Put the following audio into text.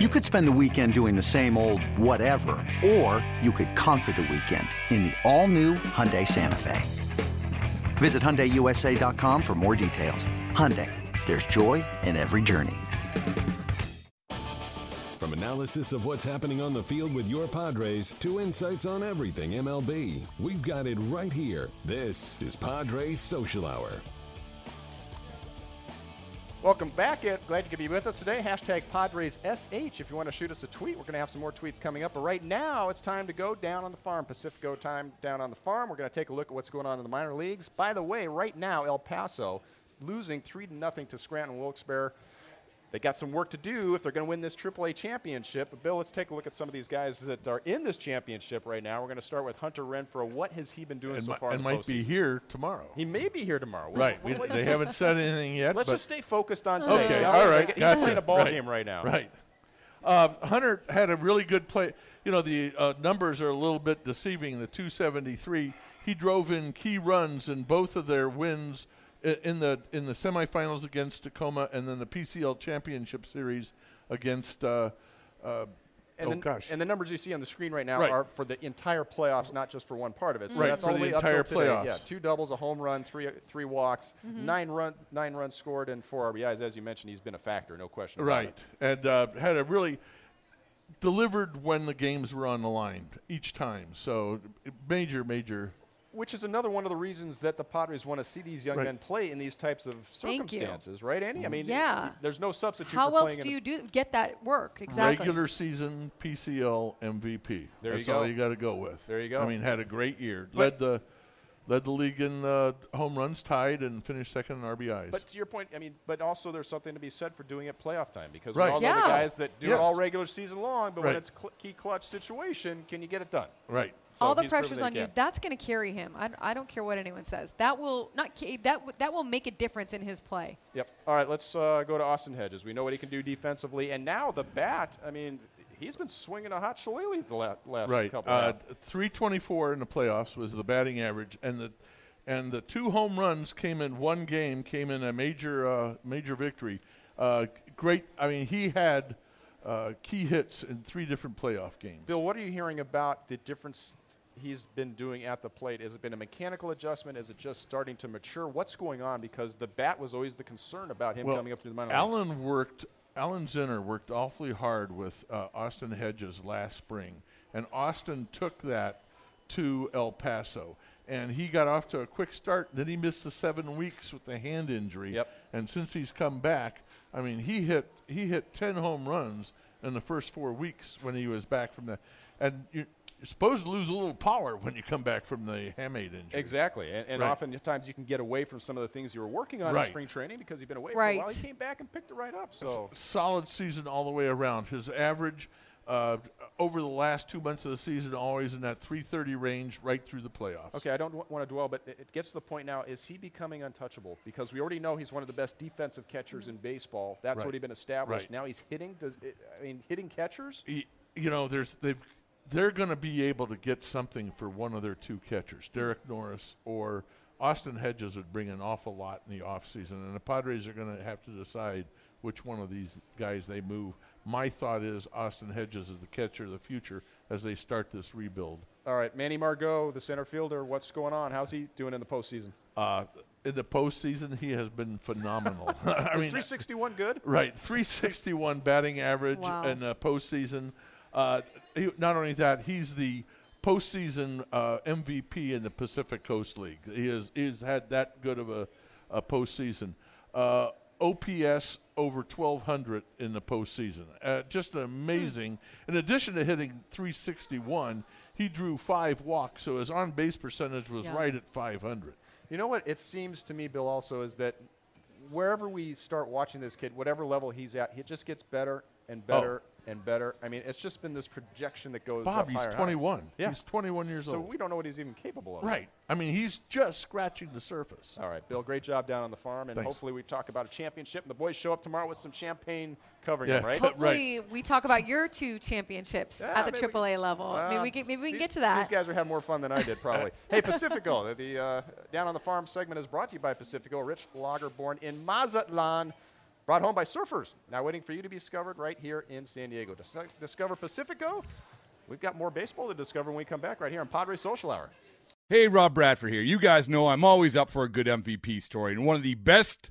You could spend the weekend doing the same old whatever, or you could conquer the weekend in the all-new Hyundai Santa Fe. Visit HyundaiUSA.com for more details. Hyundai, there's joy in every journey. From analysis of what's happening on the field with your Padres to insights on everything MLB, we've got it right here. This is Padres Social Hour. Welcome back. Ed. Glad you could be with us today. Hashtag PadresSH if you want to shoot us a tweet. We're going to have some more tweets coming up. But right now, it's time to go down on the farm. Pacifico time down on the farm. We're going to take a look at what's going on in the minor leagues. By the way, right now, El Paso losing 3 to nothing to Scranton Wilkes-Barre. They got some work to do if they're going to win this AAA championship. But Bill, let's take a look at some of these guys that are in this championship right now. We're going to start with Hunter Renfroe. What has he been doing and so mi- far? in and the might be here tomorrow. He may be here tomorrow. Right. we- We- they haven't said anything yet. Let's just stay focused on today. Okay, shall all we? right, He's gotcha. playing a ball right. game right now. Right. Uh, Hunter had a really good play. You know, the uh, numbers are a little bit deceiving. The 273, he drove in key runs in both of their wins i- in the in the semifinals against Tacoma, and then the PCL Championship Series against. Uh, uh, And, oh the, gosh, and the numbers you see on the screen right now Right. are for the entire playoffs, not just for one part of it. So Right, that's for the only entire up till today. playoffs. Yeah, two doubles, a home run, three three walks, nine run nine runs scored, and four RBIs. As you mentioned, he's been a factor, no question. about Right, it. and uh, had a really delivered when the games were on the line each time. So major, major. Which is another one of the reasons that the Padres want to see these young Right. men play in these types of circumstances, right, Annie? I mm-hmm. mean, Yeah. there's no substitute. How for else do you do get that work exactly? Regular season PCL MVP. There you That's all go. you got to go with. There you go. I mean, had a great year. But- led the led the league in uh, home runs, tied, and finished second in RBIs. But to your point, I mean, but also there's something to be said for doing it playoff time because Right. we all know the guys that do Yes. it all regular season long, but when it's cl- key clutch situation, can you get it done? right. So All the pressure's on you. That's going to carry him. I, I don't care what anyone says. That will not ca- that w- that will make a difference in his play. Yep. All right, let's uh, go to Austin Hedges. We know what he can do defensively, and now the bat. I mean, he's been swinging a hot shillelagh the la- last Right. couple. Uh, of 324 in the playoffs was the batting average, and the and the two home runs came in one game, came in a major uh, major victory. Uh, great. I mean, he had uh, key hits in three different playoff games. Bill, what are you hearing about the difference he's been doing at the plate? Has it been a mechanical adjustment? Is it just starting to mature? What's going on? Because the bat was always the concern about him well, coming up through the minor leagues. Alan worked. Alan Zinter worked awfully hard with uh, Austin Hedges last spring, and Austin took that to El Paso, and he got off to a quick start. Then he missed the seven weeks with the hand injury, Yep. and since he's come back, I mean, he hit he hit ten home runs in the first four weeks when he was back from the, and you. You're supposed to lose a little power when you come back from the hamate injury. Exactly, and, and Right. oftentimes you can get away from some of the things you were working on in spring training because you've been away for a while. He came back and picked it right up. So solid season all the way around. His average uh, over the last two months of the season always in that 330 range right through the playoffs. Okay, I don't w- want to dwell, but it, it gets to the point now: is he becoming untouchable? Because we already know he's one of the best defensive catchers in baseball. That's Right. already been established. Right. Now he's hitting. Does it, I mean hitting catchers? Y- You know, there's they've they're going to be able to get something for one of their two catchers, Derek Norris or Austin Hedges would bring an awful lot in the offseason, and the Padres are going to have to decide which one of these guys they move. My thought is Austin Hedges is the catcher of the future as they start this rebuild. All right, Manny Margot, the center fielder. What's going on? How's he doing in the postseason? Uh, in the postseason, he has been phenomenal. I Is mean, 361 good? Right, 361 batting average Wow. in the postseason. Uh, he, not only that, he's the postseason uh, MVP in the Pacific Coast League. He has he's had that good of a, a postseason. Uh, OPS over 1,200 in the postseason. Uh, just amazing. In addition to hitting 361, he drew five walks, so his on base percentage was Yeah. right at 500. You know what? It seems to me, Bill, also is that wherever we start watching this kid, whatever level he's at, he just gets better and better and better. I mean, it's just been this projection that goes. Bob, up he's higher and higher. 21. Yeah. He's 21 years So old. So we don't know what he's even capable of. Right. I mean, he's just scratching the surface. All right, Bill. Great job down on the farm, and Thanks. hopefully we talk about a championship. And the boys show up tomorrow with some champagne covering Yeah. them, right? Ho- Hopefully, we talk about your two championships Yeah, at the maybe we AAA level. maybe Uh, we can, maybe we can these- get to that. These guys are having more fun than I did, probably. hey, Pacifico, the uh, Down on the Farm segment is brought to you by Pacifico. Rich lager born in Mazatlan. Brought home by surfers, now waiting for you to be discovered right here in San Diego. Dis- discover Pacifico. We've got more baseball to discover when we come back right here on Padres Social Hour. Hey, Rob Bradford here. You guys know I'm always up for a good MVP story, and one of the best